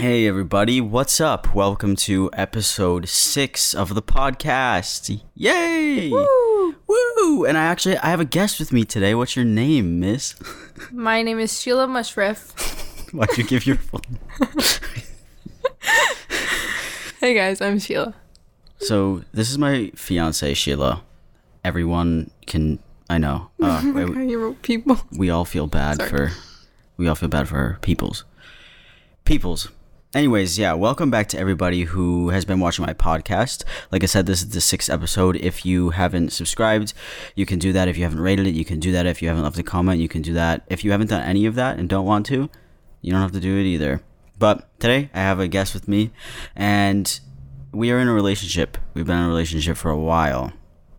Hey everybody, what's up? Welcome to episode six of the podcast. Yay! Woo! Woo! And I actually I have a guest with me today. What's your name, Miss? My name is Sheila Mushrif. Why'd you give your full? hey guys, I'm Sheila. So this is my fiance Sheila. Everyone can I know. Uh, you wrote people. we all feel bad Sorry. for we all feel bad for peoples. Peoples. Anyways, yeah, welcome back to everybody who has been watching my podcast. Like I said, this is the sixth episode. If you haven't subscribed, you can do that. If you haven't rated it, you can do that. If you haven't left a comment, you can do that. If you haven't done any of that and don't want to, you don't have to do it either. But today, I have a guest with me, and we are in a relationship. We've been in a relationship for a while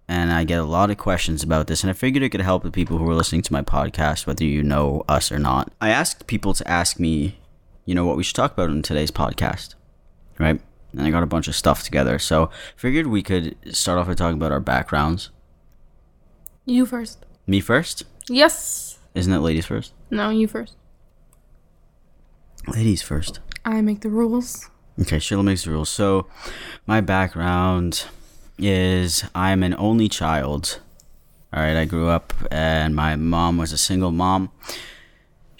and I get a lot of questions about this, and I figured it could help the people who are listening to my podcast, whether you know us or not. I asked people to ask me, you know, what we should talk about in today's podcast, right? And I got a bunch of stuff together, so figured we could start off by talking about our backgrounds. You first. Me first? Yes. Isn't it ladies first? No, you first. Ladies first. I make the rules. Okay, Sheila makes the rules. So, my background is I'm an only child. All right, I grew up and my mom was a single mom.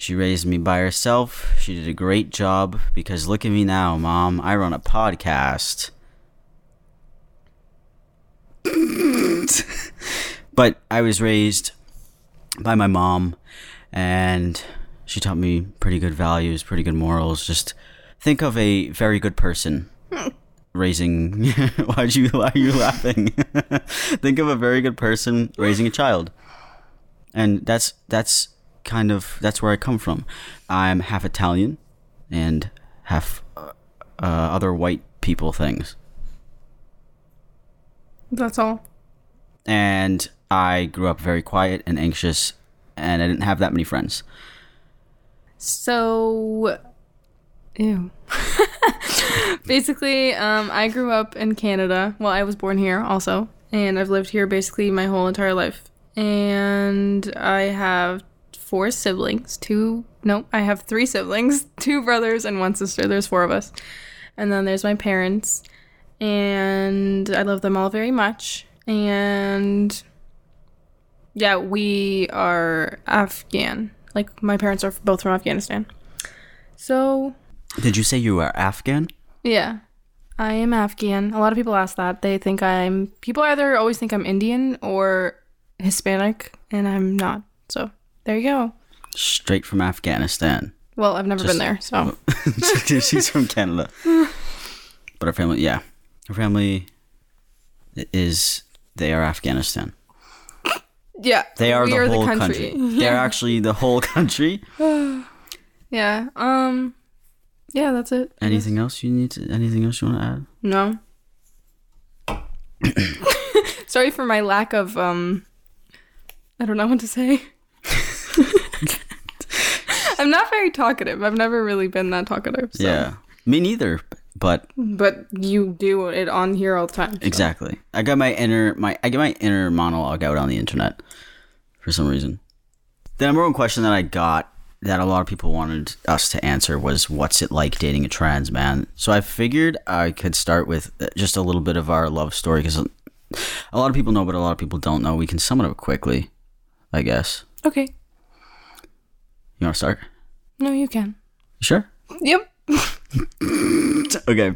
She raised me by herself. She did a great job because look at me now, mom. I run a podcast. but I was raised by my mom and she taught me pretty good values, pretty good morals. Just think of a very good person raising why'd you why are you laughing think of a very good person raising a child and that's that's kind of that's where i come from i'm half italian and half uh, uh, other white people things That's all. and i grew up very quiet and anxious and i didn't have that many friends So, ew. basically, um, I grew up in Canada. Well, I was born here also, and I've lived here basically my whole entire life. And I have four siblings. Two, no, I have three siblings, two brothers and one sister. There's four of us. And then there's my parents, and I love them all very much. And yeah, we are Afghan. Like my parents are both from Afghanistan. So did you say you were afghan yeah, I am Afghan. A lot of people ask that. They think I'm. People either always think I'm Indian or Hispanic, and I'm not. So there you go. straight from afghanistan Well, I've never Just- been there, so She's from Canada. But her family, yeah. Her family is, they are Afghanistan. yeah, They are the whole country. They're actually the whole country. yeah. Um. Yeah, that's it. Anything else you need to, anything else you want to add? No. Sorry for my lack of um I don't know what to say. I'm not very talkative. I've never really been that talkative. So. Yeah. Me neither. But But you do it on here all the time. so. exactly. I got my inner, my, I get my inner monologue out on the internet for some reason. The number one question that I got that a lot of people wanted us to answer was what's it like dating a trans man? So I figured I could start with uh, just a little bit of our love story because a lot of people know, but a lot of people don't know. We can sum it up quickly, I guess. Okay. You want to start? No, you can. You sure? Yep. okay.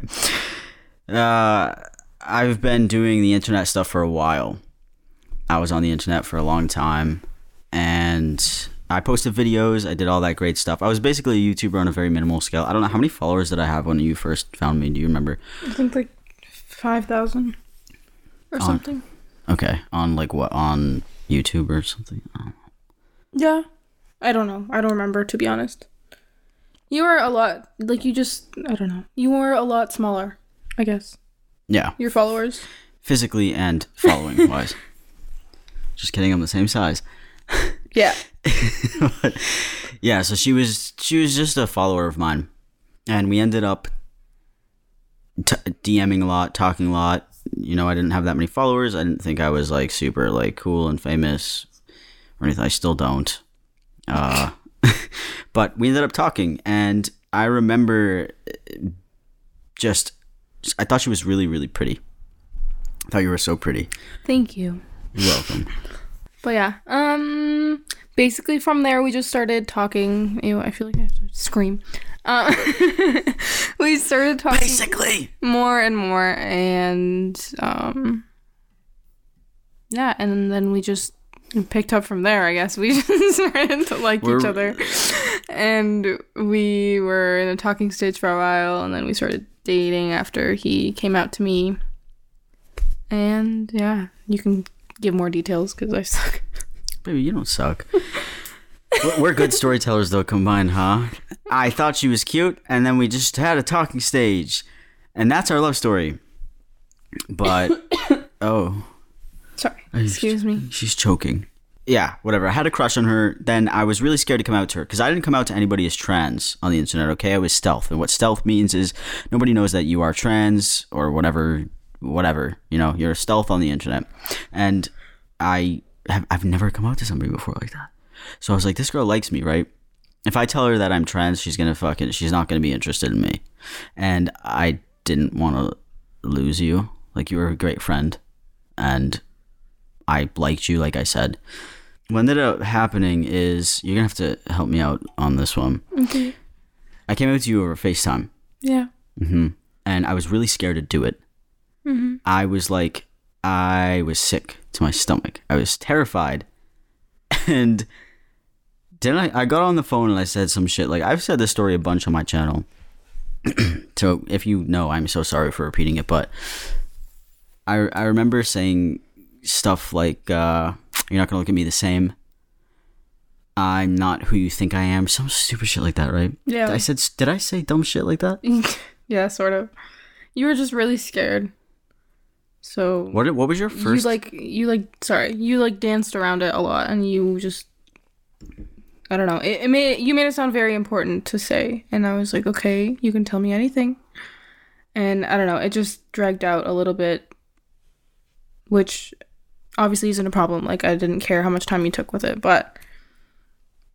Uh, I've been doing the internet stuff for a while. I was on the internet for a long time, and I posted videos. I did all that great stuff. I was basically a YouTuber on a very minimal scale. I don't know how many followers did I have when you first found me. Do you remember? I think like 5,000 or On- something. Okay, on like what on YouTube or something. Yeah. I don't know. I don't remember, to be honest. You were a lot like you just I don't know. You were a lot smaller, I guess. Yeah, Your followers. physically and following wise. Just kidding, I'm the same size. Yeah. But, yeah, so she was she was just a follower of mine, and we ended up t- DMing a lot, talking a lot. You know, I didn't have that many followers. I didn't think I was like super like cool and famous or anything. I still don't. Uh, but we ended up talking, and I remember uh, just I thought she was really really pretty. I thought you were so pretty. Thank you. You're welcome. But yeah, um, basically from there we just started talking. Ew, I feel like I have to scream. Uh, we started talking Basically. more and more, and um, yeah, and then we just picked up from there. I guess we just started to like We're- each other, and we were in a talking stage for a while, and then we started dating after he came out to me. And yeah, you can give more details because I suck. Baby, you don't suck. We're- We're good storytellers, though, combined, huh? I thought she was cute, and then we just had a talking stage. And that's our love story. But, oh, Sorry, oh, excuse me. she's choking. Yeah, whatever. I had a crush on her. Then I was really scared to come out to her because I didn't come out to anybody as trans on the internet, okay? I was stealth. And what stealth means is nobody knows that you are trans or whatever, whatever. You know, you're stealth on the internet. And I have, I've never come out to somebody before like that. So I was like, this girl likes me, right? If I tell her that I'm trans, she's gonna fucking, she's not gonna be interested in me. And I didn't want to lose you. Like you were a great friend, and I liked you, like I said. What ended up happening is you're gonna have to help me out on this one. Okay. I came out to you over FaceTime, Yeah. hmm and I was really scared to do it. Mm-hmm. I was like, I was sick to my stomach. I was terrified. And then I, I got on the phone and I said some shit. Like, I've said this story a bunch on my channel. so if you know, I'm so sorry for repeating it. But I, I remember saying stuff like, uh, you're not going to look at me the same. I'm not who you think I am. Some stupid shit like that, right? Yeah. I said, did I say dumb shit like that? yeah, sort of. You were just really scared. So What, what was your first? you like you like sorry you like danced around it a lot and you just I don't know it, it made you made it sound very important to say and I was like okay you can tell me anything and I don't know it just dragged out a little bit which obviously isn't a problem like I didn't care how much time you took with it but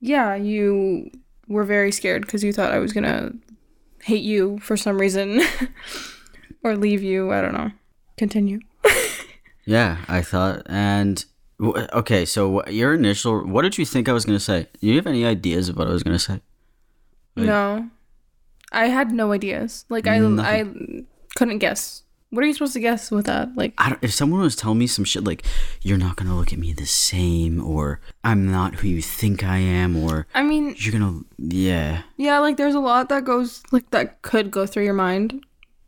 yeah you were very scared because you thought I was gonna hate you for some reason or leave you I don't know continue Yeah, I thought. And okay, so your initial, what did you think I was gonna say? Do you have any ideas of what I was gonna say? Like- no, I had no ideas. Like I, I couldn't guess. What are you supposed to guess with that? Like, I don't, if someone was telling me some shit like you're not gonna look at me the same, or I'm not who you think I am, or I mean, you're gonna, yeah, yeah, like there's a lot that goes like that could go through your mind,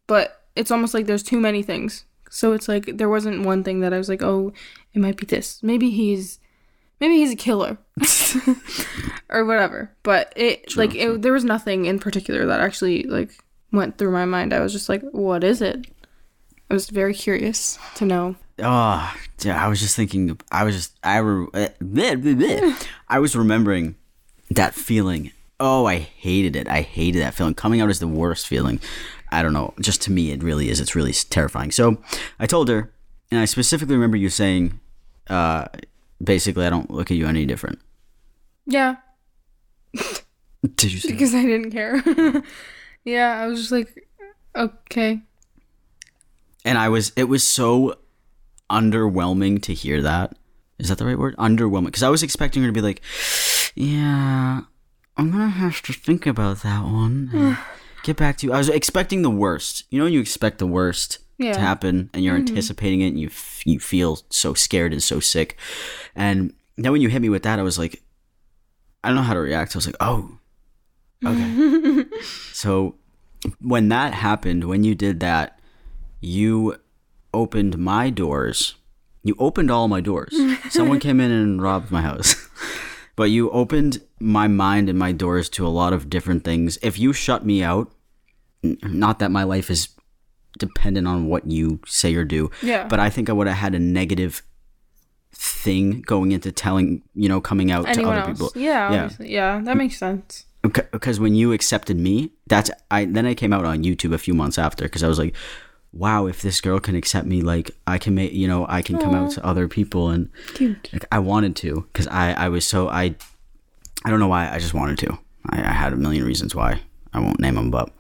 but it's almost like there's too many things. So it's like there wasn't one thing that I was like, oh, it might be this. Maybe he's, maybe he's a killer, or whatever. But it like it, there was nothing in particular that actually like went through my mind. I was just like, what is it? I was very curious to know. Oh, yeah, I was just thinking. I was just. I. Re- eh, bleh, bleh, bleh. I was remembering that feeling. Oh, I hated it. I hated that feeling. Coming out is the worst feeling. I don't know. Just to me, it really is. It's really terrifying. So, I told her, and I specifically remember you saying, uh, basically, I don't look at you any different. Yeah, Did you say? because I didn't care. yeah, I was just like, okay. And I was it was so underwhelming to hear that. Is that the right word? Underwhelming. Because I was expecting her to be like, "Yeah, I'm gonna have to think about that one. and get back to you." I was expecting the worst. You know, you expect the worst Yeah. to happen, and you're mm-hmm. anticipating it, and you f- you feel so scared and so sick. And then when you hit me with that, I was like, I don't know how to react. I was like, "Oh, okay." so when that happened, when you did that, you opened my doors. You opened all my doors. Someone came in and robbed my house. but you opened my mind and my doors to a lot of different things. If you shut me out, not that my life is dependent on what you say or do, Yeah. but I think I would have had a negative thing going into telling, you know, coming out Anyone to other else? people. Yeah, Yeah. yeah, that makes sense. because when you accepted me that's i then i came out on youtube a few months after because i was like wow if this girl can accept me like i can make you know i can come out to other people and Cute. like i wanted to because i i was so i i don't know why i just wanted to I, I had a million reasons why i won't name them but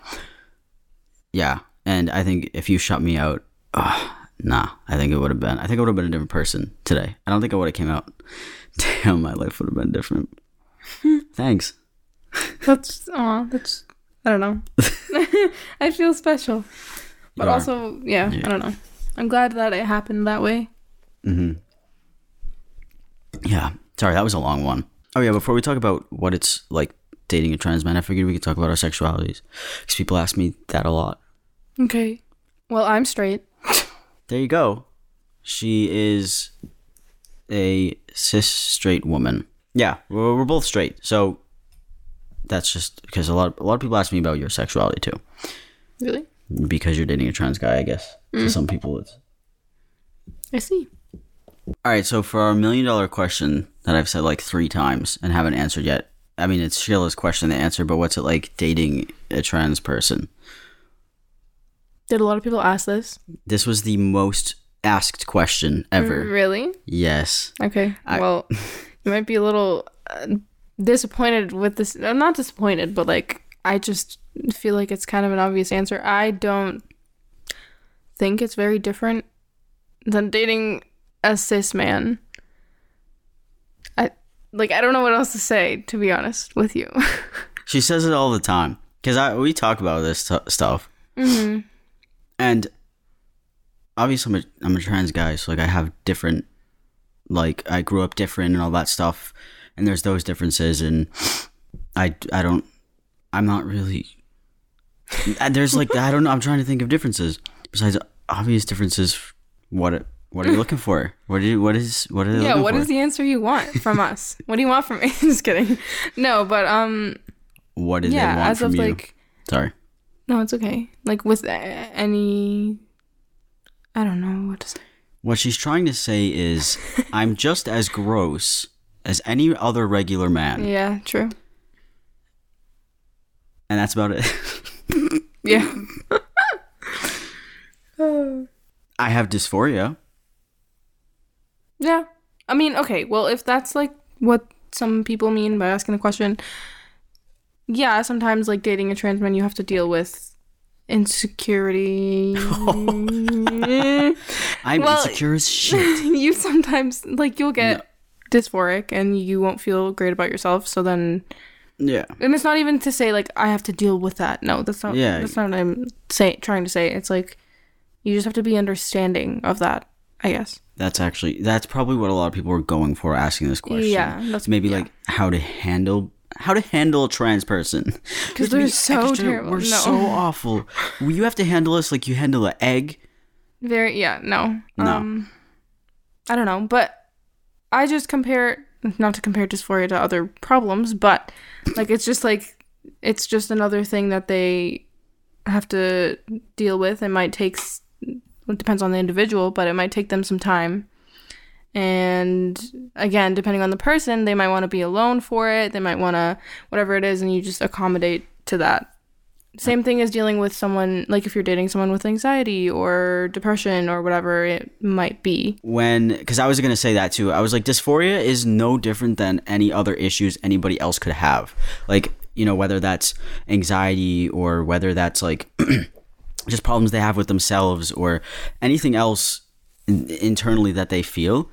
yeah and i think if you shut me out uh, nah i think it would have been i think i would have been a different person today i don't think i would have came out damn my life would have been different thanks That's aw, that's I don't know. I feel special. But also, yeah, Yeah. I don't know. I'm glad that it happened that way. Mm-hmm. Yeah. Sorry, that was a long one. Oh yeah, before we talk about what it's like dating a trans man, I figured we could talk about our sexualities because people ask me that a lot. Okay. Well, I'm straight. There you go. She is a cis straight woman. Yeah, we're, we're both straight. So that's just because a lot a lot of people ask me about your sexuality too. Really? Because you're dating a trans guy, I guess. To some people, it's I see. All right, so for our million dollar question that I've said like three times and haven't answered yet, I mean, it's Sheila's question to answer, but what's it like dating a trans person? Did a lot of people ask this? This was the most asked question ever. Really? Yes. Okay. I- well, you might be a little uh, disappointed with this. I'm not disappointed, but like I just feel like it's kind of an obvious answer. I don't think it's very different than dating a cis man. I like I don't know what else to say to be honest with you. She says it all the time because I we talk about this t- stuff, mm-hmm. and obviously I'm a, I'm a trans guy, so like I have different, like I grew up different and all that stuff, and there's those differences, and I I don't I'm not really. There's like I don't know. I'm trying to think of differences besides obvious differences. What what are you looking for? What do you, what is what are Yeah, what for? is the answer you want from us? what do you want from me? just kidding. No, but um what did yeah, they want as from of you? like Sorry. No, it's okay. Like with any, I don't know what to say. What she's trying to say is, I'm just as gross as any other regular man, Yeah, true. And that's about it. Yeah. I have dysphoria. yeah. I mean, okay. Well, if that's like what some people mean by asking the question, yeah, sometimes like dating a trans man, you have to deal with insecurity. I'm Well- insecure as shit. you sometimes like you'll get dysphoric and you won't feel great about yourself. So then Yeah. and it's not even to say like I have to deal with that. No, that's not. Yeah. that's not what I'm say trying to say. It's like you just have to be understanding of that. I guess. That's actually that's probably what a lot of people are going for asking this question. Yeah, that's- maybe yeah. like how to handle how to handle a trans person. Because they're have to be so terrible. We're No. so awful. You have to handle us like you handle an egg. Very yeah. No. No. Um, I don't know, but I just compare not to compare dysphoria to other problems, but like it's just like it's just another thing that they have to deal with. It might take it depends on the individual, but it might take them some time. And again, depending on the person, they might want to be alone for it. They might want to whatever it is, and you just accommodate to that. Same thing as dealing with someone like if you're dating someone with anxiety or depression or whatever it might be. when because I was gonna say that too. I was like, dysphoria is no different than any other issues anybody else could have. Like you know whether that's anxiety or whether that's like just problems they have with themselves or anything else in- internally that they feel.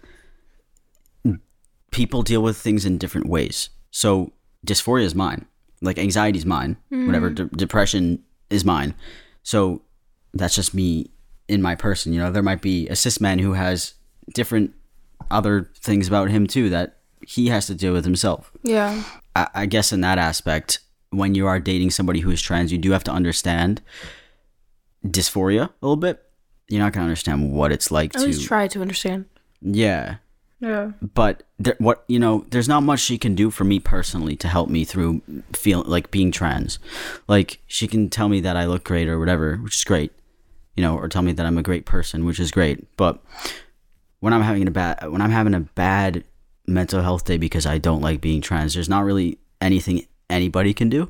People deal with things in different ways. So dysphoria is mine. Like anxiety is mine. Whatever hmm. de- depression is mine. So that's just me in my person. You know, there might be a cis man who has different other things about him too that he has to deal with himself. Yeah. I, I guess in that aspect, when you are dating somebody who is trans, you do have to understand dysphoria a little bit. You're not gonna understand what it's like At to least try to understand. yeah. Yeah. but there, what you know there's not much she can do for me personally to help me through feel like being trans like she can tell me that i look great or whatever which is great you know or tell me that i'm a great person which is great but when i'm having a bad when i'm having a bad mental health day because i don't like being trans there's not really anything anybody can do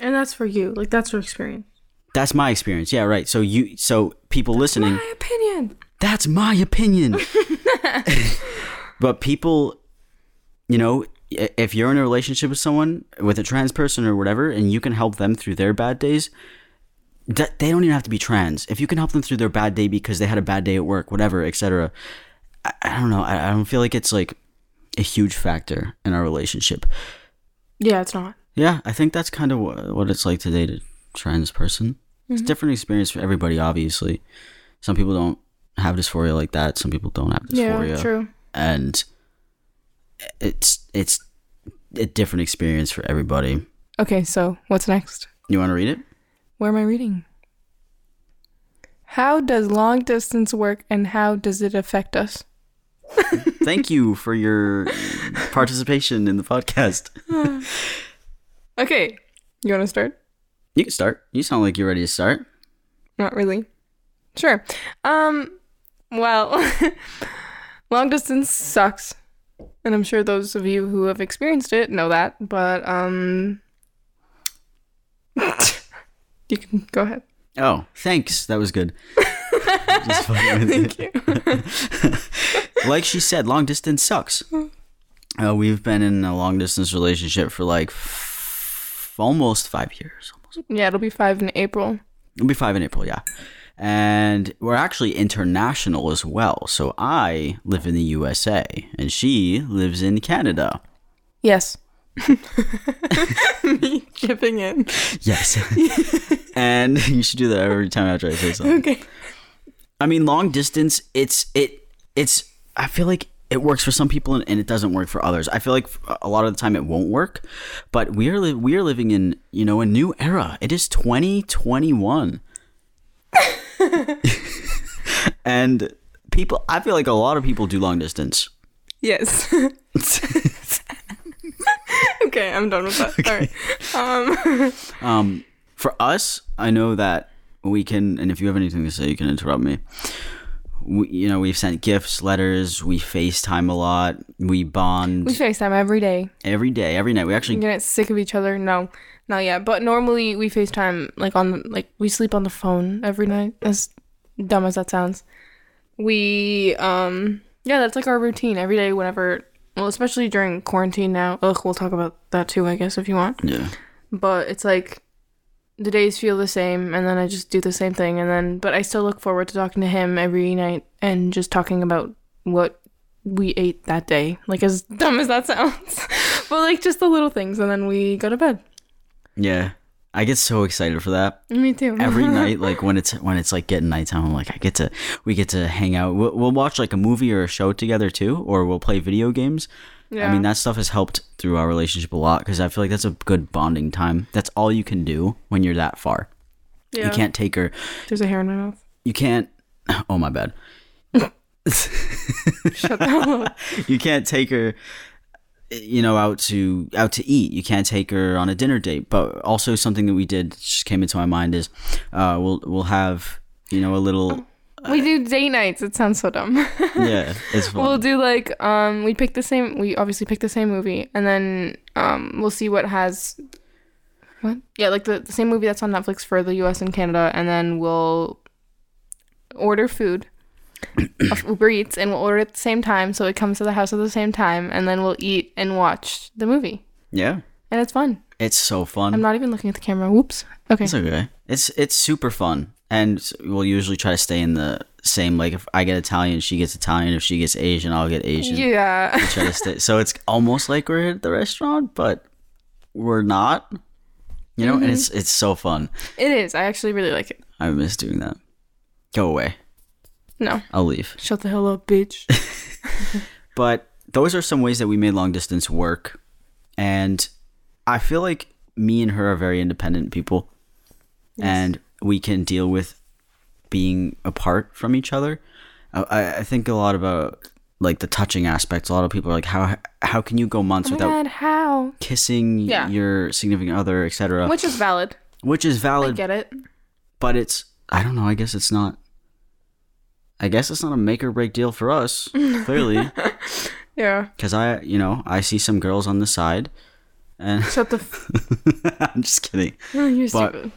And that's for you. Like that's your experience. that's my experience yeah right so you so people listening My opinion. that's my opinion. but people, you know, if you're in a relationship with someone, with a trans person or whatever, and you can help them through their bad days, that they don't even have to be trans. If you can help them through their bad day because they had a bad day at work, whatever, etc. I, I don't know. I, I don't feel like it's like a huge factor in our relationship. Yeah, it's not. Yeah, I think that's kind of what, what it's like to date a trans person. It's a mm-hmm. different experience for everybody, obviously. Some people don't have dysphoria like that. Some people don't have dysphoria. Yeah, true. And it's it's a different experience for everybody. Okay, so what's next? You want to read it? Where am I reading? How does long distance work and how does it affect us? Thank you for your participation in the podcast. Okay, you want to start? You can start. You sound like you're ready to start. Not really. Sure. Um, well, long distance sucks. And I'm sure those of you who have experienced it know that, but um you can go ahead. Oh, thanks. That was good. Just with Thank you. like she said, long distance sucks. Uh, we've been in a long distance relationship for like f- almost five years. Almost. yeah, it'll be 5 in April. It'll be five in April, yeah. And we're actually international as well. So I live in the USA and she lives in Canada. Yes. Me chipping in. Yes. and you should do that every time after I say something. Okay. I mean, long distance, it's it it's I feel like it works for some people and, and it doesn't work for others. I feel like a lot of the time it won't work, but we are li- we are living in you know a new era. It is 2021, and people. I feel like a lot of people do long distance. Yes. okay, I'm done with that. All right. Um Um, for us, I know that we can, and if you have anything to say, you can interrupt me. We, you know, we've sent gifts, letters, we FaceTime a lot, we bond we FaceTime every day. every day, every night. We actually You get sick of each other? No. Not yet. But normally we FaceTime like on like we sleep on the phone every night. As dumb as that sounds. We um yeah, that's like our routine every day whenever well, especially during quarantine now. Ugh, we'll talk about that too, I guess, if you want. yeah. But it's like the days feel the same and then I just do the same thing and then but I still look forward to talking to him every night and just talking about what we ate that day. Like as dumb as that sounds. but like just the little things and then we go to bed. Yeah. I get so excited for that Me too. every night. Like when it's when it's like getting nighttime, I'm like I get to we get to hang out. We'll, we'll watch like a movie or a show together too, or we'll play video games. Yeah. I mean that stuff has helped through our relationship a lot because I feel like that's a good bonding time. That's all you can do when you're that far. yeah. You can't take her. There's a hair in my mouth. You can't. Oh my bad. Shut the hell up. you can't take her you know out to out to eat you can't take her on a dinner date but also something that we did just came into my mind is uh we'll we'll have you know a little We do date nights. It sounds so dumb. yeah it's fun we'll do like um we pick the same we obviously pick the same movie and then um we'll see what has what? Yeah, like the, the same movie that's on Netflix for the US and Canada and then we'll order food off Uber Eats and we'll order at the same time so it comes to the house at the same time and then we'll eat and watch the movie. yeah And it's fun. it's so fun I'm not even looking at the camera. Whoops. Okay. it's okay it's it's super fun and we'll usually try to stay in the same like if i get italian she gets italian if she gets asian i'll get asian Yeah. We try to stay so it's almost like we're at the restaurant but we're not you know and mm-hmm. it's it's so fun It is. I actually really like it. I miss doing that. Go away. No. I'll leave. Shut the hell up, bitch. But those are some ways that we made long distance work. And I feel like me and her are very independent people. And we can deal with being apart from each other. I- I, I think a lot about like the touching aspects. A lot of people are like, how how can you go months Oh without god, how? kissing Yeah. your significant other, etc. Which is valid. Which is I valid, get it. but it's I don't know. I guess it's not. I guess it's not a make or break deal for us, clearly, Yeah. because I, you know, I see some girls on the side, and Shut the. F- I'm just kidding. You're But- stupid.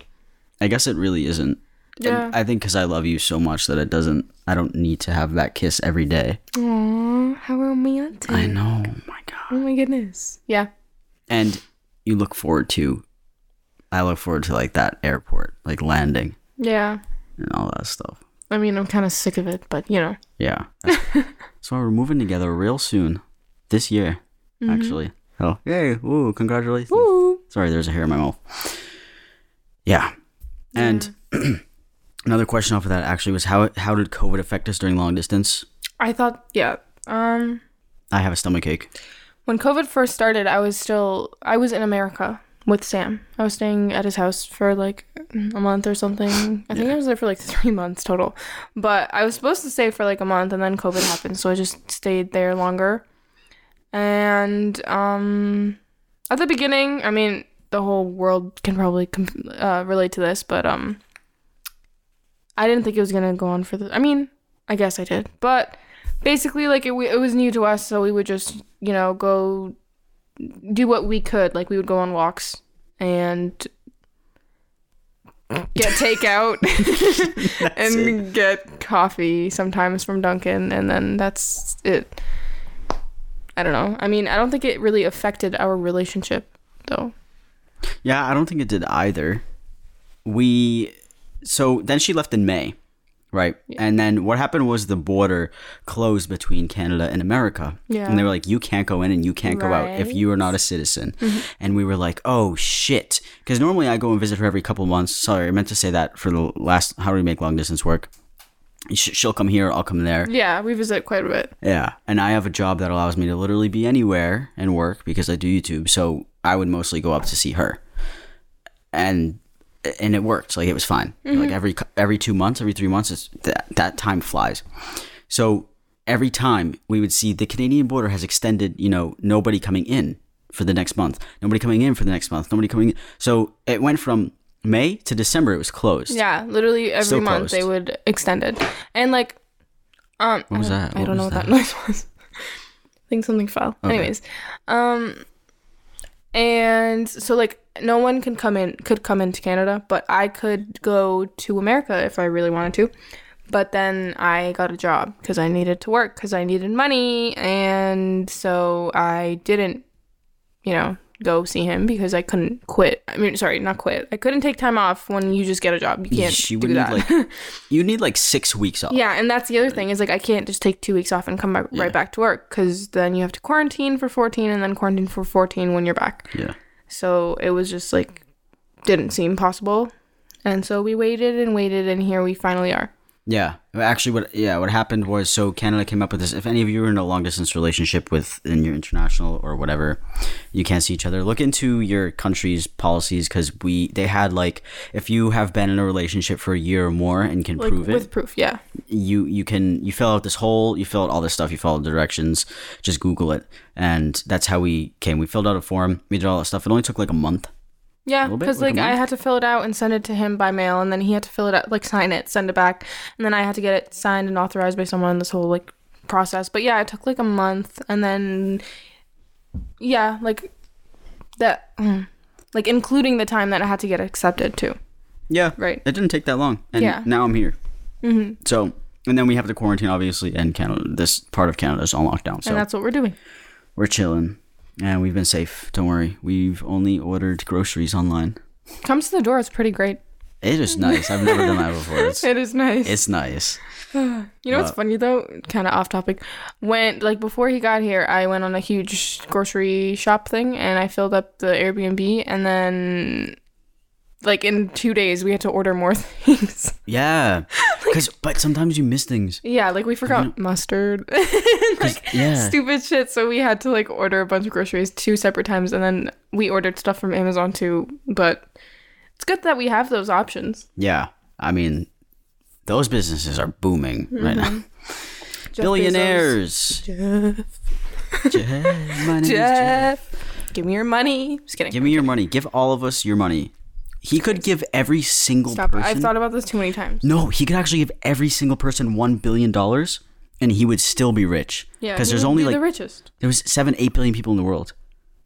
I guess it really isn't. And Yeah. I think because I love you so much that it doesn't. I don't need to have that kiss every day. Aww, how romantic. I know. Oh my god. Oh my goodness. Yeah. And you look forward to. I look forward to like that airport, like landing Yeah. and all that stuff. I mean, I'm kind of sick of it, but you know. Yeah. That's we're moving together real soon, this year, actually. Oh, yay! Ooh, congratulations! Ooh. Sorry, there's a hair in my mouth. Yeah, and another question off of that actually was how how did COVID affect us during long distance? I thought, yeah. Um, I have a stomach ache. when COVID first started, I was still I was in America with Sam. I was staying at his house for like a month or something. I think I was there for like three months total. But I was supposed to stay for like a month, and then COVID happened, so I just stayed there longer. And um, at the beginning, I mean, the whole world can probably uh, relate to this, but um, I didn't think it was gonna go on for the. I mean, I guess I did, but basically, like it, it was new to us, so we would just, you know, go do what we could. Like we would go on walks and get takeout and get coffee sometimes from Dunkin', and then that's it. I don't know. I mean, I don't think it really affected our relationship, though. Yeah, I don't think it did either. We so then she left in May, right? And then what happened was the border closed between Canada and America. Yeah. And they were like, you can't go in and you can't go out if Mm-hmm. you are not a citizen. And we were like, oh shit. Because normally I go and visit her every couple months. Sorry, I meant to say that for the last How Do We Make Long Distance Work. She'll come here, I'll come there. Yeah, we visit quite a bit. Yeah, and I have a job that allows me to literally be anywhere and work because I do YouTube. So I would mostly go up to see her, and and it worked. Like it was fine. Like every every two months, every three months, it's, that that time flies. So every time we would see the Canadian border has extended. You know, nobody coming in for the next month. Nobody coming in for the next month. Nobody coming. in. So it went from May to December. It was closed. Yeah, literally every Still month they would extend it, and like, um, What was I don't- that? I don't know was what that, that? noise was. I think something fell. Anyways, um, and so like no one can come in could come into Canada, but I could go to America if I really wanted to. But then I got a job because I needed to work because I needed money, and so I didn't, you know, go see him because I couldn't quit. I mean, sorry, not quit. I couldn't take time off when you just get a job. You can't She do that. like you need like six weeks off. Yeah, and that's the other thing is like I can't just take two weeks off and come back, right back to work because then you have to quarantine for 14 and then quarantine for 14 when you're back. Yeah. So it was just like didn't seem possible, and so we waited and waited, and here we finally are. Yeah, actually, what yeah, what happened was so Canada came up with this. If any of you are in a long distance relationship with in your international or whatever, you can't see each other. Look into your country's policies because we they had like if you have been in a relationship for a year or more and can Like prove it, with proof, yeah. you you can you fill out this whole you fill out all this stuff. You follow the directions. Just Google it, and that's how we came. We filled out a form. We did all that stuff. It only took like a month. Yeah, because like like, I had to fill it out and send it to him by mail, and then he had to fill it out, like sign it, send it back, and then I had to get it signed and authorized by someone. In this whole like process, but yeah, it took like a month, and then yeah, like that, mm, like including the time that I had to get accepted too. Yeah, Right. It didn't take that long, and Yeah. now I'm here. Mm-hmm. So, and then we have to quarantine, obviously, and Canada. This part of Canada is on lockdown, so and that's what we're doing. we're chilling, and we've been safe. Don't worry. We've only ordered groceries online. Comes to the door, it's pretty great. It is nice. I've never done that before. It's It is nice. it's nice. You know what's funny though? Kind of off topic. When like before he got here, I went on a huge grocery shop thing and I filled up the Airbnb and then like in 2 days we had to order more things. Yeah, because but sometimes you miss things. yeah, like we forgot mustard. like yeah. stupid shit, so we had to like order a bunch of groceries two separate times and then we ordered stuff from Amazon too, but it's good that we have those options. Yeah, I mean, those businesses are booming right mm-hmm. now. Billionaires. Jeff. Jeff. Name is Jeff. Give me your money. Just kidding. Give me your money. Give all of us your money. He could give every single Stop. person. I've thought about this too many times. no, he could actually give every single person one billion dollars, and he would still be rich. Yeah. because there's only be like the richest. there was seven, eight billion people in the world,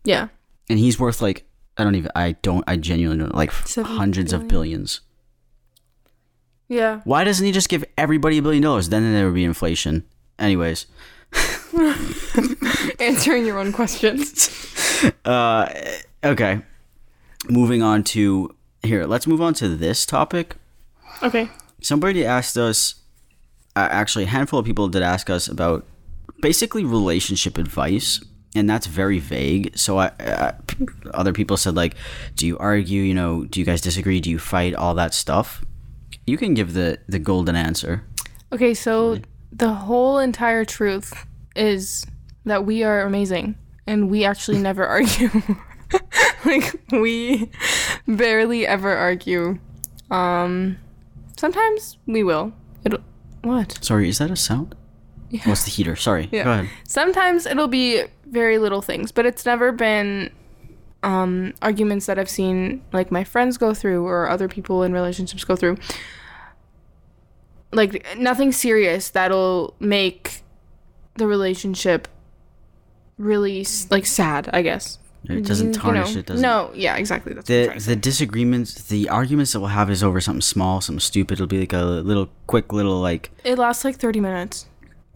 Yeah. and he's worth like I don't even. I don't. I genuinely don't like Seven hundreds of billions. Yeah. Why doesn't he just give everybody a billion dollars? Then there would be inflation. Anyways, Answering your own questions. uh, okay. Moving on to here. Let's move on to this topic. Okay. somebody asked us uh, actually a handful of people did ask us about basically relationship advice and that's very vague so I, p- other people said like do you argue you know do you guys disagree do you fight all that stuff you can give the the golden answer Okay, so the whole entire truth is that we are amazing and we actually never argue. like we barely ever argue. Um sometimes we will. It'll what? sorry is that a sound Yeah. what's the heater sorry Yeah. go ahead Sometimes it'll be very little things, but it's never been um, arguments that I've seen like my friends go through or other people in relationships go through. Like nothing serious that'll make the relationship really like sad. I guess it doesn't You- you tarnish know. it doesn't No, yeah, exactly. That's the the disagreements the arguments that we'll have is over something small something stupid it'll be like a little quick little like It lasts like thirty minutes.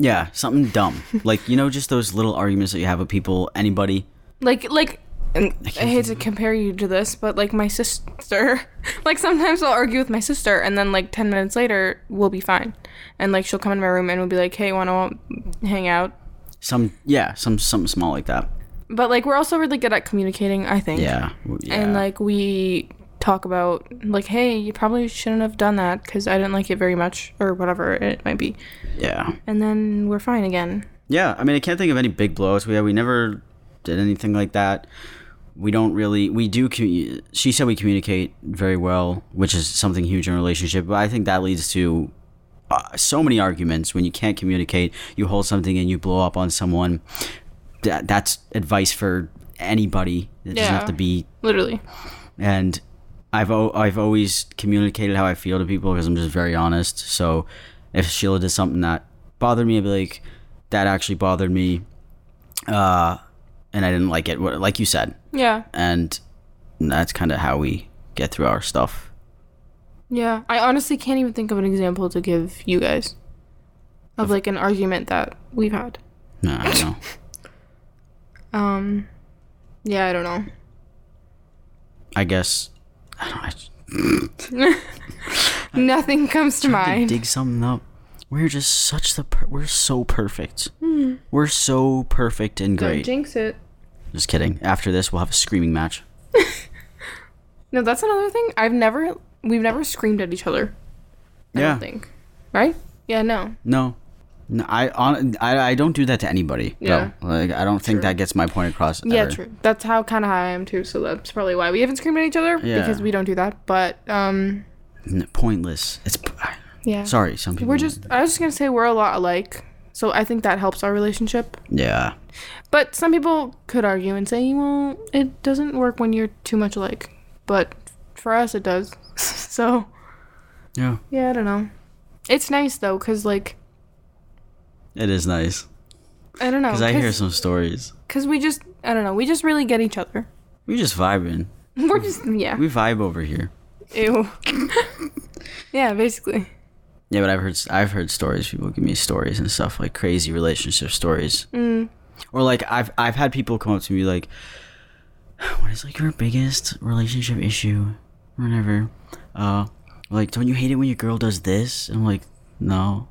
Yeah, something dumb. like, you know, just those little arguments that you have with people, anybody. like like and I hate to compare you to this, but like my sister, like sometimes I'll argue with my sister, and then like ten minutes later we'll be fine, and like she'll come in my room and we'll be like, "Hey, want to hang out?" Some, yeah, some something small like that. But like we're also really good at communicating, I think. Yeah. yeah. And like we talk about like, "Hey, you probably shouldn't have done that because I didn't like it very much, or whatever it might be," yeah. and then we're fine again. Yeah, I mean, I can't think of any big blows. We, we never did anything like that. We don't really, we do, commu- she said we communicate very well, which is something huge in a relationship, but I think that leads to uh, so many arguments when you can't communicate, you hold something and you blow up on someone. That, that's advice for anybody. It doesn't have to be Literally. and I've o- I've always communicated how I feel to people because I'm just very honest. So if Sheila did something that bothered me, I'd be like, "That actually bothered me," uh, and I didn't like it. Like you said, Yeah. and that's kind of how we get through our stuff. Yeah, I honestly can't even think of an example to give you guys of like an argument that we've had. No, I don't know. Um, yeah, I don't know. I guess I don't. Nothing comes to mind. dig something up. We're just such the per- we're so perfect. We're so perfect and Don't great. jinx it. Just kidding. After this, we'll have a screaming match. No, that's another thing. I've never, we've never screamed at each other. I Yeah. don't think. Right? Yeah, no. No, no, I on I, I don't do that to anybody. Yeah. Like I don't think that gets my point across. Yeah, ever. true. That's how kind of how I am too. So that's probably why we haven't screamed at each other Yeah. because we don't do that. But um, Pointless. It's yeah. sorry. Some people. We're just. I was just gonna say we're a lot alike. So I think that helps our relationship. Yeah. But some people could argue and say, well, it doesn't work when you're too much alike. But for us, it does. so, Yeah. yeah, I don't know. It's nice, though, because, like, It is nice I don't know. because I hear some stories. Because we just, I don't know, we just really get each other. We just vibing. We're just, yeah. We vibe over here. Ew. yeah, basically. Yeah, but I've heard I've heard stories. People give me stories and stuff like crazy relationship stories. Mm. Or like I've I've had people come up to me like, "What is like your biggest relationship issue?" Or whatever. Uh, like, don't you hate it when your girl does this? I'm like, no.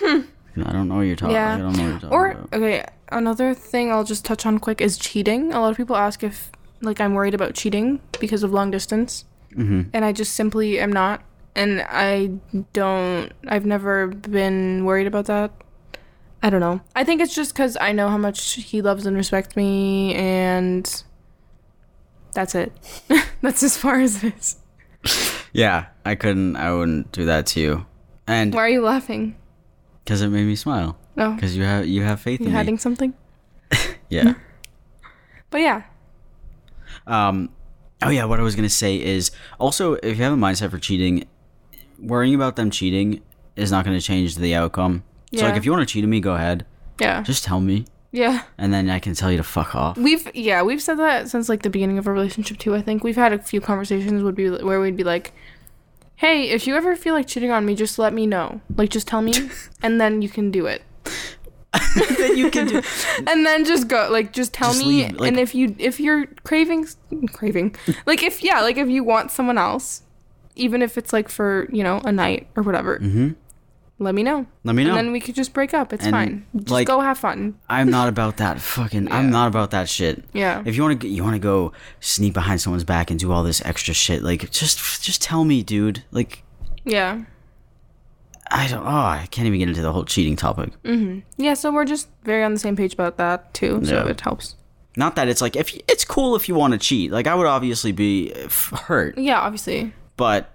I don't know what you're talking. Yeah. I don't know what you're talking Or, about. okay, another thing I'll just touch on quick is cheating. A lot of people ask if, like, I'm worried about cheating because of long distance. Mhm. And I just simply am not. And I don't, I've never been worried about that. I don't know. I think it's just because I know how much he loves and respects me, and that's it. that's as far as it is. Yeah, I couldn't. I wouldn't do that to you, and Why are you laughing? Because it made me smile. No, because you have you have faith you in me. hiding something. Yeah. But yeah, Um, oh yeah, what I was gonna say is also if you have a mindset for cheating, worrying about them cheating is not gonna change the outcome. Yeah. So like if you want to cheat on me, go ahead. yeah, Just tell me, yeah. and then I can tell you to fuck off. We've yeah we've said that since like the beginning of our relationship too. I think we've had a few conversations would be where we'd be like, "Hey, if you ever feel like cheating on me, just let me know. Like, just tell me, and then you can do it. then you can do. And then just go. Like, just tell Just me. like- and if you if you're craving craving, like if yeah, like if you want someone else, even if it's like for you know a night or whatever, hmm let me know. Let me know. And then we could just break up. It's And, fine. Just like- go have fun. I'm not about that fucking. I'm not about that shit. Yeah. If you want to, you want to go sneak behind someone's back and do all this extra shit. Like, just, just tell me, dude. Like, Yeah. I don't. Oh, I can't even get into the whole cheating topic. Mm-hmm. Yeah. So we're just very on the same page about that too. So Yeah. it helps. Not that it's like if it's cool if you want to cheat. Like, I would obviously be hurt, Yeah. Obviously. but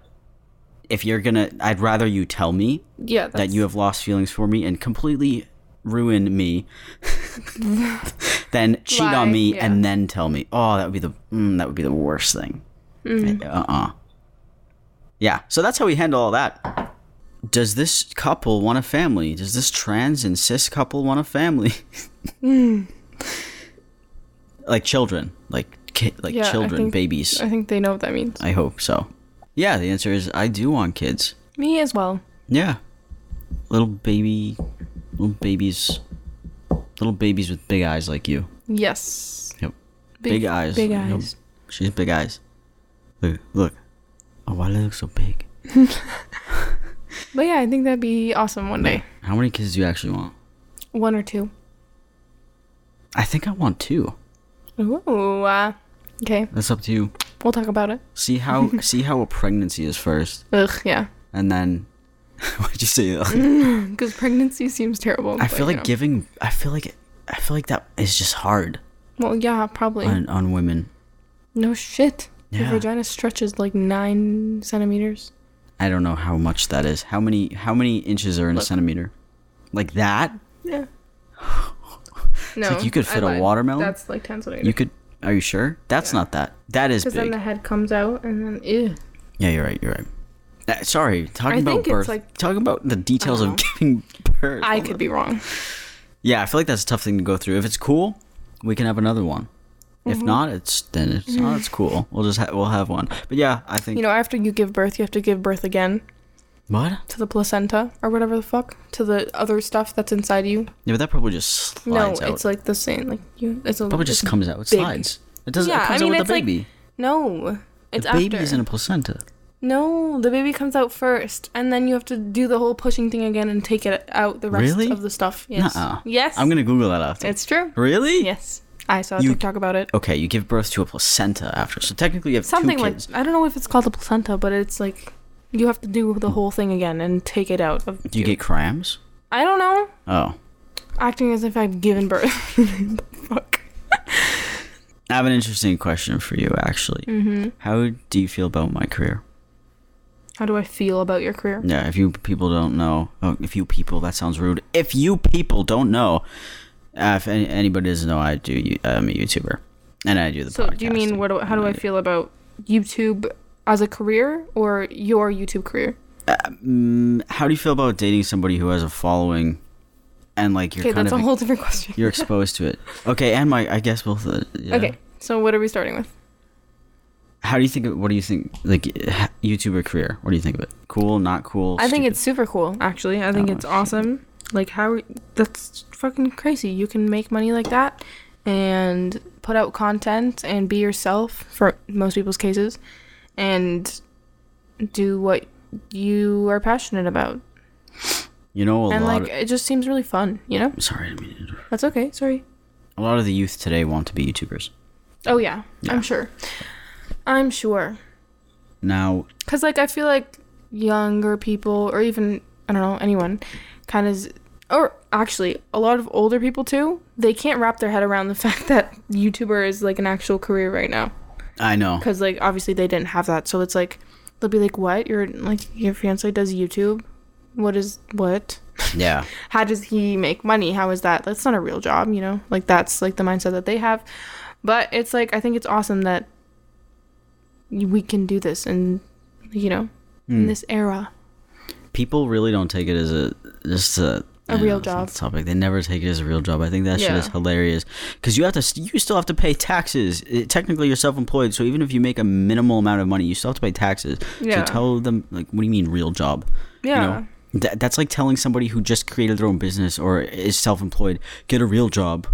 if you're gonna, I'd rather you tell me Yeah. that you have lost feelings for me and completely ruin me than cheat Lie, on me yeah. and then tell me. Oh, that would be the mm, that would be the worst thing. Mm-hmm. Uh uh Yeah. So that's how we handle all that. Does this couple want a family? Does this trans and cis couple want a family? like children, like ki- like Yeah, I children, think- babies. I think they know what that means. I hope so. Yeah, the answer is I do want kids. Me as well. Yeah. Little baby little babies little babies with big eyes like you. Yes. Yep. Big, eyes. Big Yep. eyes. She's big eyes. Look look. Oh why do they look so big? But yeah, I think that'd be awesome one day. How many kids do you actually want? One or two. I think I want two. Ooh. Uh, okay. That's up to you. We'll talk about it. See how see how a pregnancy is first. Ugh. Yeah. And then why'd you say that? Because pregnancy seems terrible. I feel you like know. giving I feel like I feel like that is just hard Well, yeah, probably. on, on women. no shit. Your vagina stretches like nine centimeters. I don't know how much that is. How many how many inches are in a centimeter? Like that? Yeah. No. like you could fit a watermelon? That's like ten centimeters. You could are you sure? That's not that. That is Because then the head comes out and then ew. yeah, you're right, you're right. Uh, sorry, talking I about think it's birth. like- talking about the details of giving birth. I could be wrong. Yeah, I feel like that's a tough thing to go through. If it's cool, we can have another one. Mm-hmm. If not, it's then it's not. It's cool. We'll just ha- we'll have one. But yeah, I think You know, after you give birth, you have to give birth again what? to the placenta or whatever the fuck to the other stuff that's inside you. Yeah, but that probably just slides no, out. it's like the same. Like you, it's a probably just comes out. It big. slides. It doesn't. Yeah, it I mean, out with it's the like- baby. No, it's the baby after. is in a placenta. No, the baby comes out first, and then you have to do the whole pushing thing again and take it out the rest Really? of the stuff. Yes. Nuh-uh. Yes. I'm gonna Google that after. It's true. really? Yes. I saw a You- TikTok about it. Okay, you give birth to a placenta after, so technically you have Something two like. I don't know if it's called a placenta, but it's like you have to do the whole thing again and take it out of. Do you get cramps? I don't know. Oh, Acting as if I've given birth. Fuck. I have an interesting question for you. Actually, Mm-hmm. how do you feel about my career? How do I feel about your career? Yeah, if you people don't know, oh, if you people, that sounds rude. If you people don't know, uh, if any, anybody doesn't know, I do. I'm a YouTuber, and I do the. So, do you mean what? Do, how do I feel about YouTube as a career or your YouTube career? Mm, how do you feel about dating somebody who has a following, and like you're Okay, kind that's of a whole different question. you're exposed to it? Okay, and my I guess both. Uh, yeah. Okay, so what are we starting with? How do you think? Of, what do you think? Like h- YouTuber career. What do you think of it? Cool? Not cool? I think it's super cool. Actually, I think Oh, it's shit. awesome. Like how that's fucking crazy. You can make money like that and put out content and be yourself for most people's cases and do what you are passionate about. You know a and like of, it just seems really fun, you know? sorry, I mean That's okay. Sorry. a lot of the youth today want to be YouTubers. Oh yeah, Yeah. I'm sure. I'm sure. Now, Cuz like I feel like younger people or even I don't know, anyone kind of or actually a lot of older people too, they can't wrap their head around the fact that YouTuber is like an actual career right now. I know. Cuz like obviously they didn't have that. So it's like they'll be like, "What? Your like your fiance does YouTube? What is what?" Yeah. how does he make money? How is that? That's not a real job, you know? Like that's like the mindset that they have. But it's like I think it's awesome that we can do this and you know, Hmm. in this era. People really don't take it as a just a A I know, real it's job. Topic. They never take it as a real job. I think that shit is hilarious because you have to. You still have to pay taxes. It, technically, you're self-employed, so even if you make a minimal amount of money, you still have to pay taxes. Yeah. So tell them like, what do you mean real job? Yeah. You know, Th- that's like telling somebody who just created their own business or is self-employed get a real job.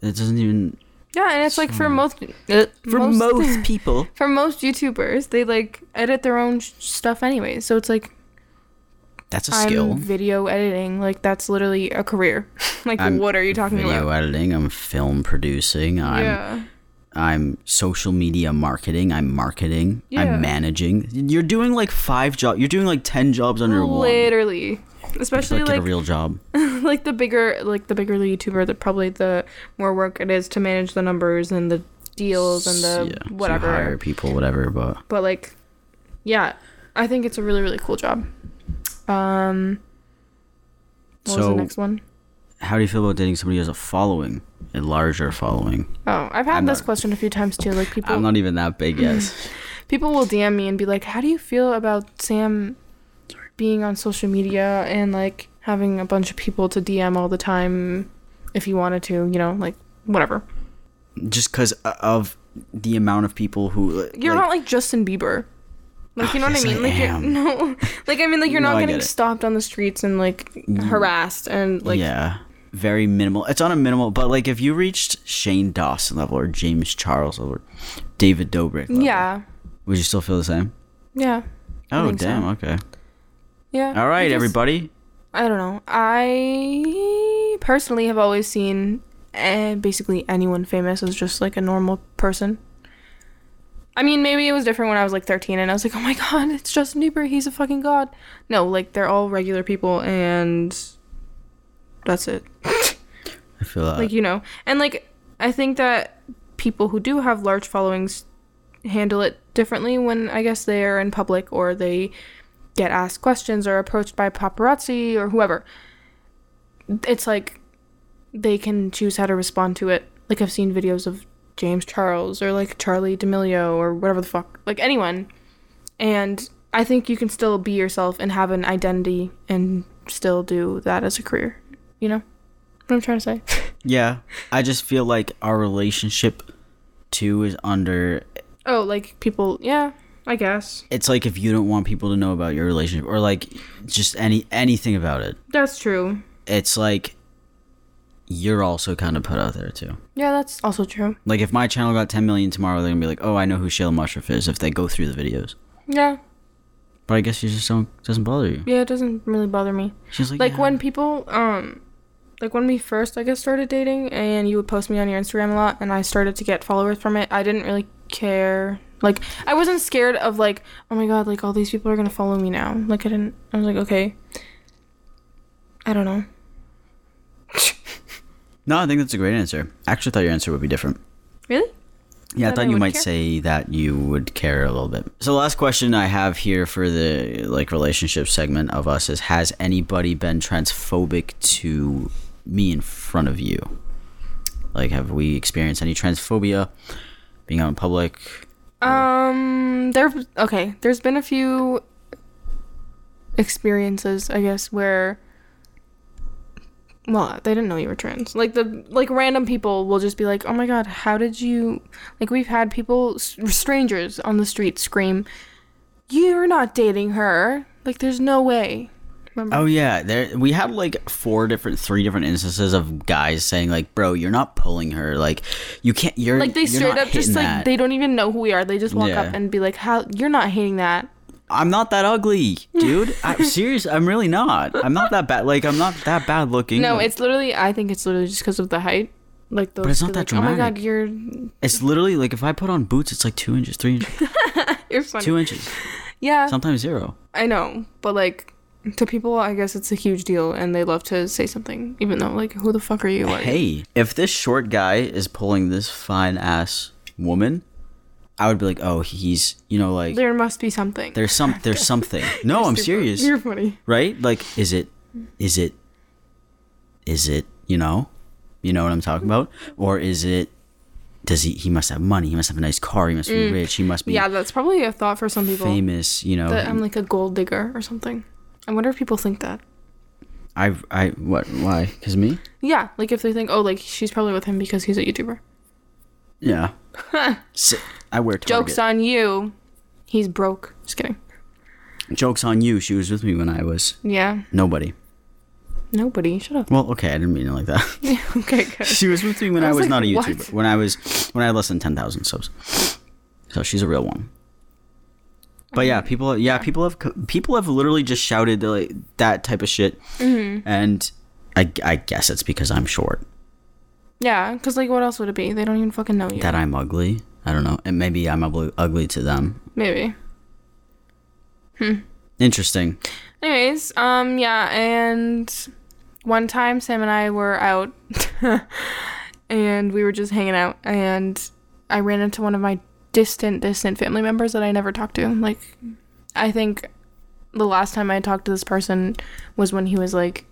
It doesn't even Yeah, and it's like for most uh, for most people. for most YouTubers, they like edit their own sh- stuff anyway. So it's like That's a I'm skill. video editing. Like that's literally a career. like I'm what are you talking Video about? Video editing. I'm film producing. I'm yeah. I'm social media marketing. I'm marketing. Yeah. I'm managing. You're doing like five jobs. You're doing like ten jobs under one. Literally. Especially get like a real job. like the bigger like the bigger the YouTuber, the probably the more work it is to manage the numbers and the deals and the Yeah, so whatever. hire people, whatever. But But like yeah, I think it's a really really cool job. Um what was So- the next one? how do you feel about dating somebody who has a following, a larger following? Oh, I've had I'm this not- question a few times too. Like people I'm not even that big yet. people will DM me and be like, "How do you feel about Sam being on social media and like having a bunch of people to DM all the time if you wanted to, you know, like whatever." Just because of the amount of people who You're like, not like Justin Bieber. Like you know what I mean? I like am. you're no like I mean like you're No, not getting get stopped on the streets and like harassed and like yeah, very minimal. It's on a minimal, but like if you reached Shane Dawson level or James Charles level, or David Dobrik level, yeah. would you still feel the same? Yeah. Oh so. damn, okay. Yeah. All right, everybody. I don't know. I personally have always seen eh, basically anyone famous as just like a normal person. I mean, maybe it was different when I was like 13 and I was like, oh my god, it's Justin Bieber. He's a fucking god. No, like they're all regular people and that's it. I feel that. like, you know. And like, I think that people who do have large followings handle it differently when I guess they are in public or they get asked questions or approached by paparazzi or whoever. It's like they can choose how to respond to it. Like I've seen videos of James Charles or like Charli D'Amelio or whatever the fuck, like anyone. And I think you can still be yourself and have an identity and still do that as a career. You know what I'm trying to say? yeah, I just feel like our relationship too is under. oh, like people, yeah, I guess. It's like if you don't want people to know about your relationship or like just any anything about it, That's true. it's like you're also kind of put out there too. Yeah, that's also true. Like if my channel got 10 million tomorrow, they're gonna be like, "Oh, I know who Shayla Mushroff is." If they go through the videos, Yeah, but I guess you just don't doesn't bother you. yeah, it doesn't really bother me. She's like, like "Yeah." when people um like when we first i guess started dating and you would post me on your instagram a lot and i started to get followers from it i didn't really care like i wasn't scared of like oh my god like all these people are gonna follow me now like i didn't i was like okay i don't know No, I think that's a great answer. I actually thought your answer would be different. really Yeah, I thought I you might care? say that you would care a little bit. So, the last question I have here for the like relationship segment of us is: Has anybody been transphobic to me in front of you? Like, have we experienced any transphobia being out in public? Um, there. Okay, there's been a few experiences, I guess, where. Well, they didn't know you were trans. Like the like random people will just be like, "Oh my god, how did you?" Like we've had people, strangers on the street, scream, "You're not dating her!" Like there's no way. Remember? Oh yeah, there we had like four different, three different instances of guys saying like, "Bro, you're not pulling her. Like, you can't. You're like they straight up just hitting like they don't even know who we are. They just walk Yeah. up and be like, "How you're not hating that?" I'm not that ugly, dude. I'm serious. I'm really not. I'm not that bad. Like, I'm not that bad looking. No, Like, it's literally. I think it's literally just because of the height. Like, those But it's not that like, Oh my god, you're It's literally like if I put on boots, it's like two inches, three inches, you're funny. two inches, yeah, sometimes zero. I know, but like to people, I guess it's a huge deal, and they love to say something, even though like, who the fuck are you? Like, Hey, if this short guy is pulling this fine ass woman, I would be like, oh, he's, you know, like there must be something. there's some, there's something. No, I'm serious, You're funny. right? Like, is it, is it is it you know, you know what I'm talking about, or is it does he he must have money, he must have a nice car, he must be rich, he must be Mm. Yeah, that's probably a thought for some people. famous, you know. That I'm like a gold digger or something. I wonder if people think that. I I what why? Cause me? Yeah, like if they think, oh, like she's probably with him because he's a YouTuber. Yeah. Si- I wear Target. Jokes on you. He's broke. Just kidding. Jokes on you. She was with me when I was Yeah. nobody. Nobody. Shut up. Well, okay, I didn't mean it like that. okay, good. she was with me when I I was, was not a like, YouTuber. what? When I was when I had less than ten thousand subs. So she's a real one. But yeah, people yeah, people have co- people have literally just shouted like that type of shit, Mm-hmm. and I, I guess it's because I'm short Yeah, because like, what else would it be? They don't even fucking know you. that I'm ugly. I don't know, and maybe I'm ugly, to them. Maybe. Interesting. Anyways, um, yeah, and one time Sam and I were out, and we were just hanging out, and I ran into one of my distant, distant family members that I never talked to. Like, I think the last time I talked to this person was when he was like,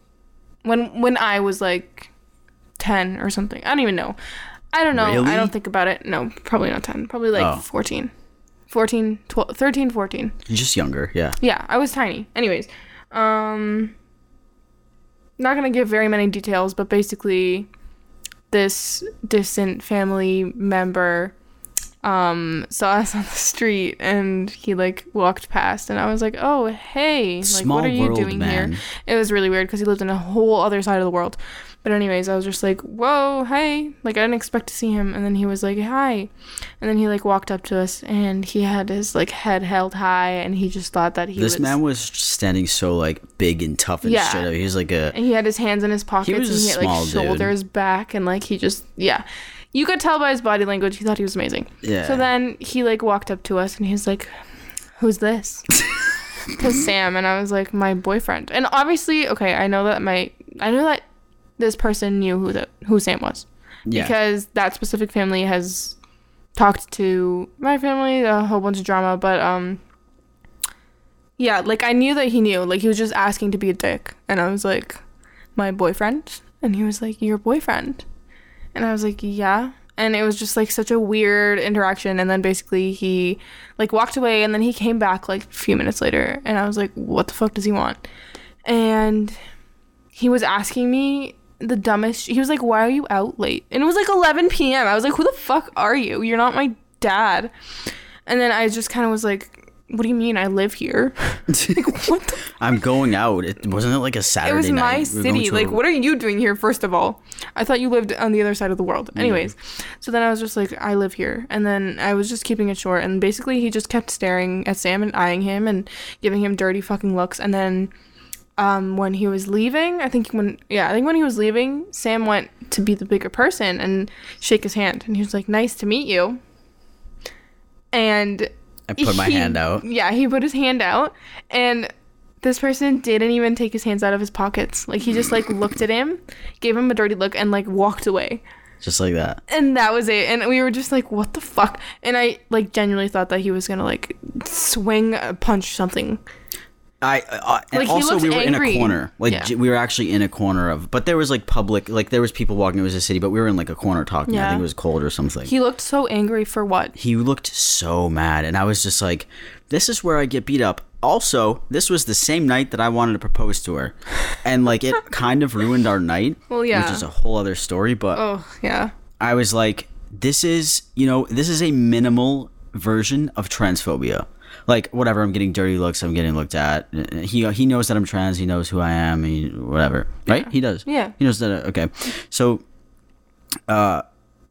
when when I was like ten or something. I don't even know. I don't know. Really? I don't think about it. No, probably not 10. Probably like Oh. 14. 14, 12, 13, 14. Just younger, yeah. Yeah, I was tiny. Anyways, um not going to give very many details, but basically this distant family member um saw us on the street and he like walked past and I was like, "Oh, hey. Like Small what are you doing man. here?" It was really weird cuz he lived in a whole other side of the world. But anyways, I was just like, "Whoa, hey." Like I didn't expect to see him and then he was like, "Hi." And then he like walked up to us and he had his like head held high and he just thought that he This was man was standing so like big and tough and Yeah. straight up. He was like a and he had his hands in his pockets was and he had like dude. shoulders back and like he just yeah you could tell by his body language he thought he was amazing Yeah. so then he like walked up to us and he's like who's this to sam and i was like my boyfriend and obviously okay i know that my i know that this person knew who the who sam was. Yeah. because that specific family has talked to my family a whole bunch of drama but um yeah like i knew that he knew. Like he was just asking to be a dick. And i was like my boyfriend? And he was like your boyfriend. And i was like yeah. And it was just like such a weird interaction. And then basically he like walked away and then he came back like a few minutes later. And i was like what the fuck does he want? And he was asking me the dumbest he was like why are you out late? And it was like 11 p.m i was like who the fuck are you? You're not my dad. And then i just kind of was like what do you mean i live here? Like what the I'm going out. It wasn't it like a Saturday it was my We city. to like a- what are you doing here first of all? I thought you lived on the other side of the world. Anyways so then i was just like i live here. And then i was just keeping it short. And basically he just kept staring at sam and eyeing him and giving him dirty fucking looks. And then um, when he was leaving, I think when yeah, I think when he was leaving, Sam went to be the bigger person and shake his hand, and he was like, "Nice to meet you." And I put my he- hand out. Yeah, he put his hand out, and this person didn't even take his hands out of his pockets. Like he just like looked at him, gave him a dirty look, and like walked away. Just like that. And that was it. And we were just like, "What the fuck?" And I like genuinely thought that he was gonna like swing, a punch something. I uh, and Like, also we were in a corner. Like Yeah. we were actually in a corner of, but there was like public, like there was people walking. It was a city, but we were in like a corner talking. I think it was cold or something. He looked so angry for what? he looked so mad and i was just like this is where i get beat up also this was the same night that i wanted to propose to her and like it kind of ruined our night Well, yeah. which is a whole other story but Oh yeah. i was like this is you know this is a minimal version of transphobia like whatever i'm getting dirty looks i'm getting looked at. He he knows that i'm trans he knows who i am he whatever right? He does. Yeah. he knows that okay. So uh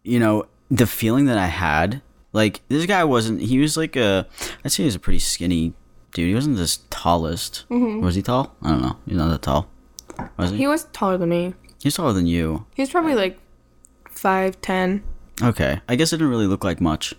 you know the feeling that i had like this guy wasn't he was like a i'd say he was a pretty skinny dude. He wasn't the tallest. Was he tall? I don't know. He's not that tall. Was he? He was taller than me. he's taller than you. He's probably like five ten. Okay, I guess it didn't really look like much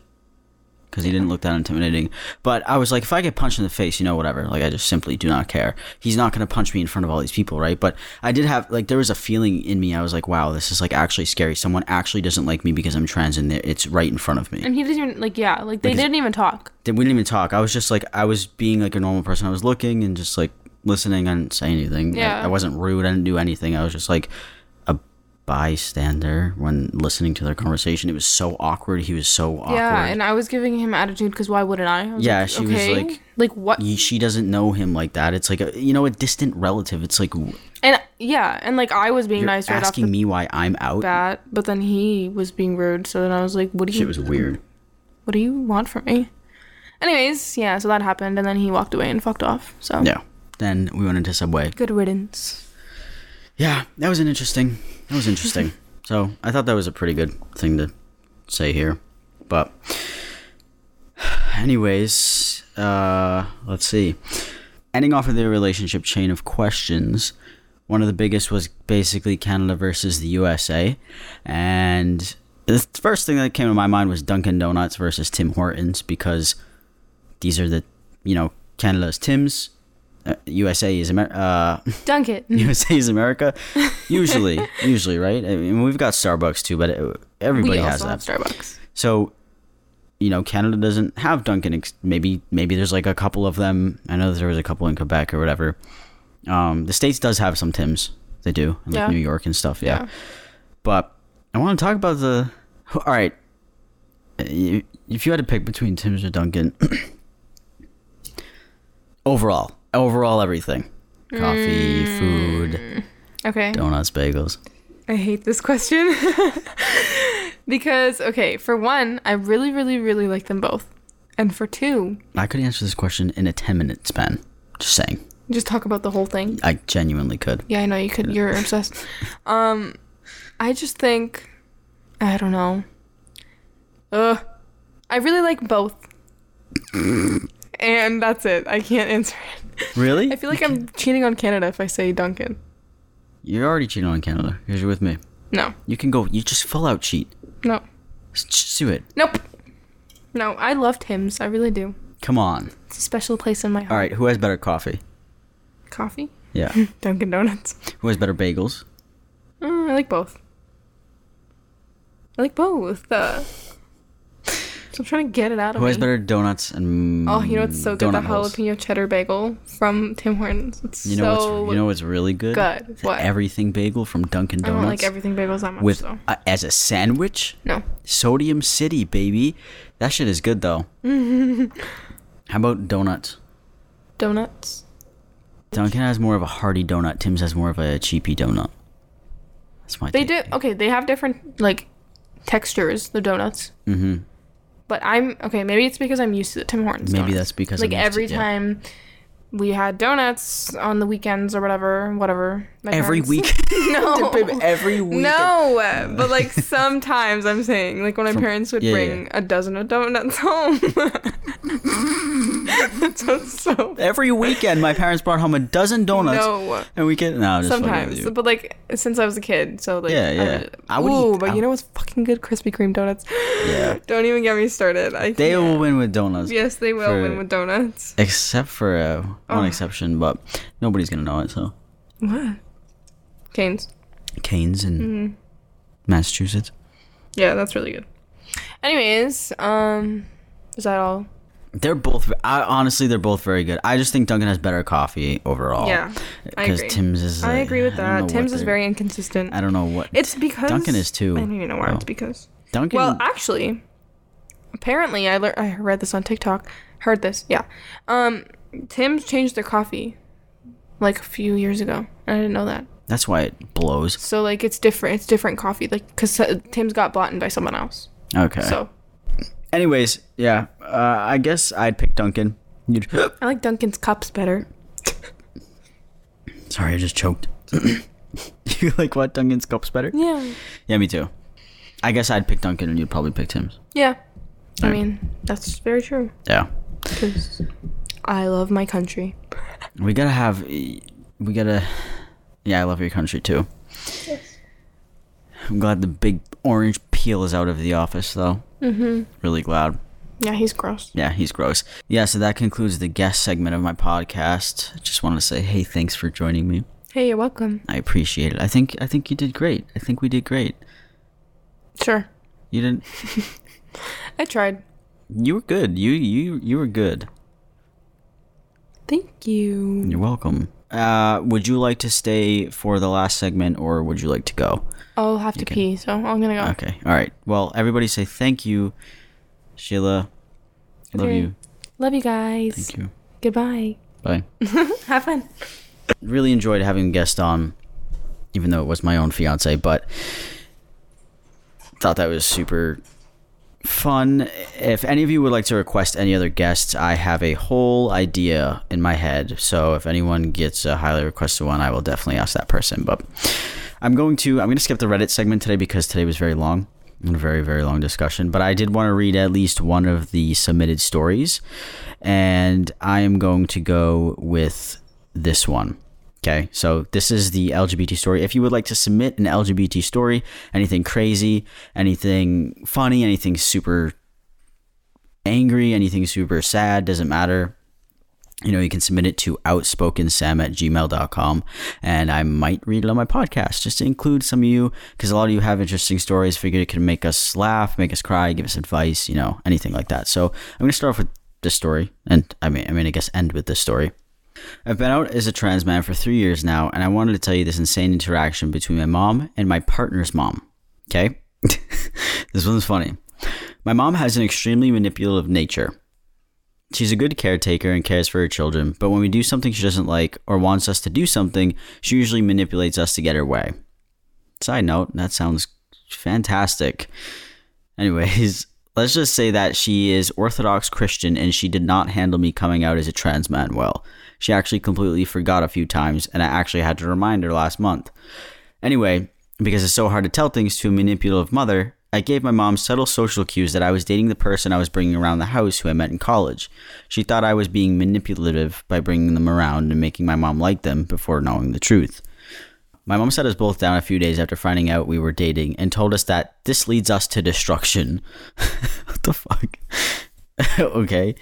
because he didn't look that intimidating. But I was like, if I get punched in the face, you know, whatever. Like, I just simply do not care. He's not gonna punch me in front of all these people, right? But I did have like there was a feeling in me. I was like, wow, this is like actually scary. Someone actually doesn't like me because I'm trans, and it's right in front of me. And he didn't even like yeah, like they Like, didn't even talk. Then we didn't even talk. I was just like, I was being like a normal person. I was looking and just like listening. I didn't say anything. I- Yeah. I, wasn't rude. I didn't do anything. I was just like, bystander when listening to their conversation. It was so awkward. He was so awkward. Yeah, and I was giving him attitude because why wouldn't I? I Yeah, like, she was like- like what? She doesn't know him like that. It's like a you know a distant relative. It's like And yeah, and like I was being nice right asking me why I'm out. bat, but then he was being rude. So then I was like, "What do you? Shit was weird. What do you want from me?" Anyways, yeah, so that happened, and then he walked away and fucked off. So Yeah. Then we went into Subway. good riddance. Yeah, that was an interesting. That was interesting. so I thought that was a pretty good thing to say here. But, anyways, uh, let's see. Ending off of the relationship chain of questions, one of the biggest was basically Canada versus the USA, and the first thing that came to my mind was Dunkin' Donuts versus Tim Hortons because these are the, you know, Canada's Tim's, uh, USA is America. uh, Dunkin'. USA is America. Usually, usually, right? I mean, we've got Starbucks too, but it, everybody we has also that. have Starbucks. So, you know, Canada doesn't have Dunkin'. Ex- maybe, maybe there's like a couple of them. I know there was a couple in Quebec or whatever. Um, the states does have some Tims. They do, like Yeah. New York and stuff. Yeah. Yeah. But I want to talk about the. All right, if you had to pick between Tim's or Dunkin', overall, overall everything, coffee, Mm. food, Okay. donuts, bagels. I hate this question because okay, for one, I really, really, really like them both, and for two, I could answer this question in a 10 minute span. Just saying. just talk about the whole thing. I genuinely could. Yeah, I know you could. You're obsessed. Um, I just think, I don't know. Ugh, I really like both, and that's it. I can't answer it. Really? I feel like I'm cheating on Canada if I say Dunkin'. You're already cheating on Canada because you're with me. No, You can go, you just full out cheat. no, Just, do it. nope. No, I love Tim's. I really do. Come on. It's a special place in my heart. All right, who has better coffee? Coffee, Yeah. Dunkin' Donuts. who has better bagels? Mm, I like both. I like both. Uh, so I'm trying to get it out of Who me. has better donuts and Oh, you know what's so good? The donut holes? jalapeno cheddar bagel from Tim Hortons. It's You know so what's you know what's really good? good. What? everything bagel from Dunkin' Donuts. I don't like everything bagels that much with though. uh, as a sandwich. No. Sodium City, baby. That shit is good though. How about donuts? Donuts. Dunkin' has more of a hearty donut. Tim's has more of a cheapy donut. That's my. They do okay, they have different like textures, the donuts. Mm-hmm. But I'm okay, maybe it's because I'm used to the Tim Hortons. Maybe donuts. that's because like used to- every yeah. time we had donuts on the weekends or whatever, whatever. Every week. No. Every week. No, but like sometimes I'm saying, like when my From- parents would yeah, bring yeah. a dozen of donuts home. that sounds so. Every weekend, my parents brought home a dozen donuts, No, and we can no, I'm just sometimes, but like since I was a kid, so like Yeah, yeah. I I would ooh, eat- but I- you know what's fucking good? Krispy Kreme donuts. Yeah. Don't even get me started. I They can't. will win with donuts. Yes, they will for- win with donuts. Except for uh, one Oh. exception, but nobody's gonna know it. So What? Kane's. Kane's in Mm-hmm. Massachusetts. Yeah, that's really good. Anyways, um, is that all? They're both. I, honestly, they're both very good. I just think Dunkin' has better coffee overall. Yeah, I because agree. Tim's is. I agree with I that. Tim's is very inconsistent. I don't know what. It's because Dunkin' is too, I don't even know why though. it's because. Dunkin'. Well, actually, apparently, I learned. I read this on TikTok. Heard this, yeah. Um, Tim's changed their coffee like a few years ago. I didn't know that. that's why it blows. So like, it's different. It's different coffee. Like, cause uh, Tim's got bought in by someone else. Okay. So anyways, yeah. Uh, I guess I'd pick Dunkin'. You'd. I like Dunkin's cups better. Sorry, I just choked. you like what Dunkin's cups better? Yeah. Yeah, me too. I guess I'd pick Dunkin' and you'd probably pick Tim's. Yeah. I Alright. mean, that's very true. Yeah. Cause I love my country. We gotta have. We gotta. Yeah, I love your country too. I'm glad the big orange peel is out of the office, though. Mm-hmm. Really glad. Yeah, he's gross. Yeah, he's gross. Yeah, so that concludes the guest segment of my podcast. Just wanted to say, hey, thanks for joining me. Hey, you're welcome. I appreciate it. I think I think you did great. I think we did great. Sure. You didn't. I tried. You were good. You you you were good. Thank you. You're welcome. Uh, would you like to stay for the last segment or would you like to go? I'll have to pee, so I'm gonna go. Okay. All right. Well, everybody say thank you, Sheila. Love Okay. you. Love you guys. Thank you. Goodbye. Bye. Have fun. really enjoyed having a guest on, even though it was my own fiance, but thought that was super fun. If any of you would like to request any other guests, I have a whole idea in my head. So if anyone gets a highly requested one, I will definitely ask that person. But I'm going to I'm going to skip the Reddit segment today because today was very long. and A very, very long discussion, but I did want to read at least one of the submitted stories, and I am going to go with this one. Okay, so this is the LGBT story. If you would like to submit an LGBT story, anything crazy, anything funny, anything super angry, anything super sad, doesn't matter. You know, you can submit it to outspokensam at gmail.com and I might read it on my podcast just to include some of you because a lot of you have interesting stories. Figured it could make us laugh, make us cry, give us advice, you know, anything like that. So I'm going to start off with this story. And I mean, I mean, I guess end with this story. I've been out as a trans man for three years now, and I wanted to tell you this insane interaction between my mom and my partner's mom. Okay? this one's funny. My mom has an extremely manipulative nature. She's a good caretaker and cares for her children, but when we do something she doesn't like or wants us to do something, she usually manipulates us to get her way. Side note, that sounds fantastic. Anyways, let's just say that she is Orthodox Christian and she did not handle me coming out as a trans man well. She actually completely forgot a few times, and I actually had to remind her last month. Anyway, because it's so hard to tell things to a manipulative mother, I gave my mom subtle social cues that I was dating the person I was bringing around the house who I met in college. She thought I was being manipulative by bringing them around and making my mom like them before knowing the truth. My mom sat us both down a few days after finding out we were dating and told us that this leads us to destruction. what the fuck? okay.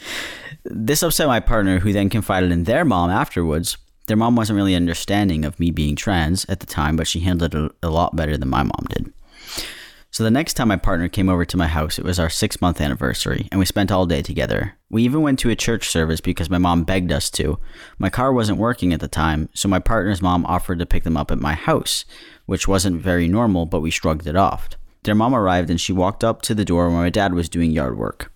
This upset my partner, who then confided in their mom afterwards. Their mom wasn't really understanding of me being trans at the time, but she handled it a, lot better than my mom did. So the next time my partner came over to my house, it was our six month anniversary, and we spent all day together. We even went to a church service because my mom begged us to. My car wasn't working at the time, so my partner's mom offered to pick them up at my house, which wasn't very normal, but we shrugged it off. Their mom arrived and she walked up to the door where my dad was doing yard work.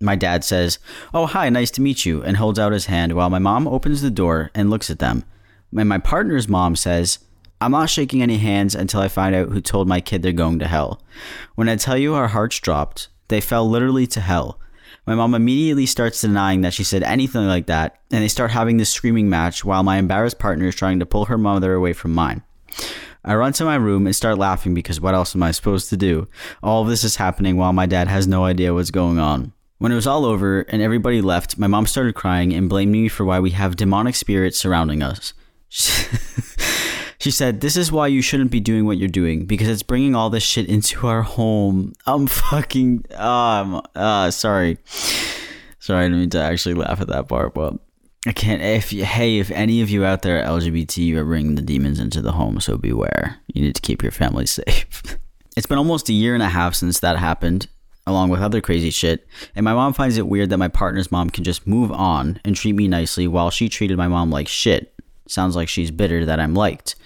My dad says, Oh, hi, nice to meet you, and holds out his hand while my mom opens the door and looks at them. And my partner's mom says, I'm not shaking any hands until I find out who told my kid they're going to hell. When I tell you our hearts dropped, they fell literally to hell. My mom immediately starts denying that she said anything like that, and they start having this screaming match while my embarrassed partner is trying to pull her mother away from mine. I run to my room and start laughing because what else am I supposed to do? All of this is happening while my dad has no idea what's going on. When it was all over and everybody left, my mom started crying and blamed me for why we have demonic spirits surrounding us. She said, This is why you shouldn't be doing what you're doing because it's bringing all this shit into our home. I'm fucking. Um, uh, sorry. Sorry, I didn't mean to actually laugh at that part, but I can't. If Hey, if any of you out there LGBT, you are bringing the demons into the home, so beware. You need to keep your family safe. it's been almost a year and a half since that happened along with other crazy shit. And my mom finds it weird that my partner's mom can just move on and treat me nicely while she treated my mom like shit. Sounds like she's bitter that I'm liked.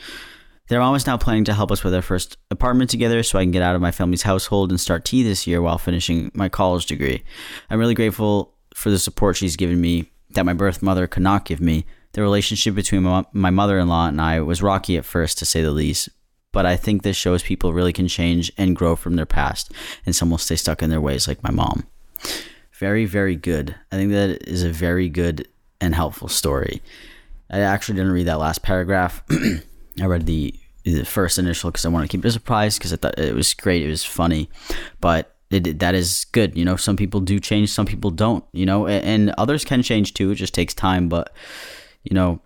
Their mom is now planning to help us with our first apartment together so I can get out of my family's household and start T this year while finishing my college degree. I'm really grateful for the support she's given me that my birth mother could not give me. The relationship between my, mother in law and I was rocky at first, to say the least, but I think this shows people really can change and grow from their past, and some will stay stuck in their ways, like my mom. Very, very good. I think that is a very good and helpful story. I actually didn't read that last paragraph. I read the the first initial because I wanted to keep it a surprise because I thought it was great. It was funny, but it, that is good. You know, some people do change, some people don't. You know, and, and others can change too. It just takes time, but you know,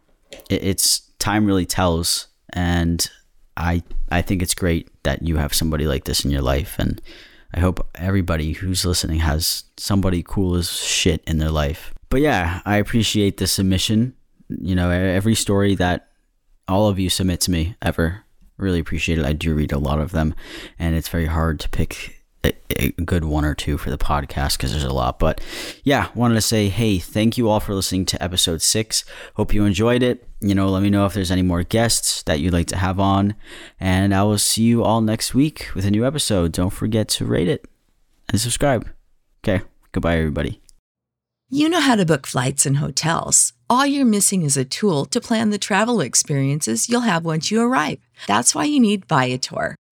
it, it's time really tells. And I I think it's great that you have somebody like this in your life, and I hope everybody who's listening has somebody cool as shit in their life. But yeah, I appreciate the submission. You know, every story that all of you submit to me ever really appreciate it. I do read a lot of them, and it's very hard to pick a, good one or two for the podcast because there's a lot. But yeah, wanted to say, hey, thank you all for listening to episode six. Hope you enjoyed it. You know, let me know if there's any more guests that you'd like to have on. And I will see you all next week with a new episode. Don't forget to rate it and subscribe. Okay, goodbye, everybody. You know how to book flights and hotels. All you're missing is a tool to plan the travel experiences you'll have once you arrive. That's why you need Viator.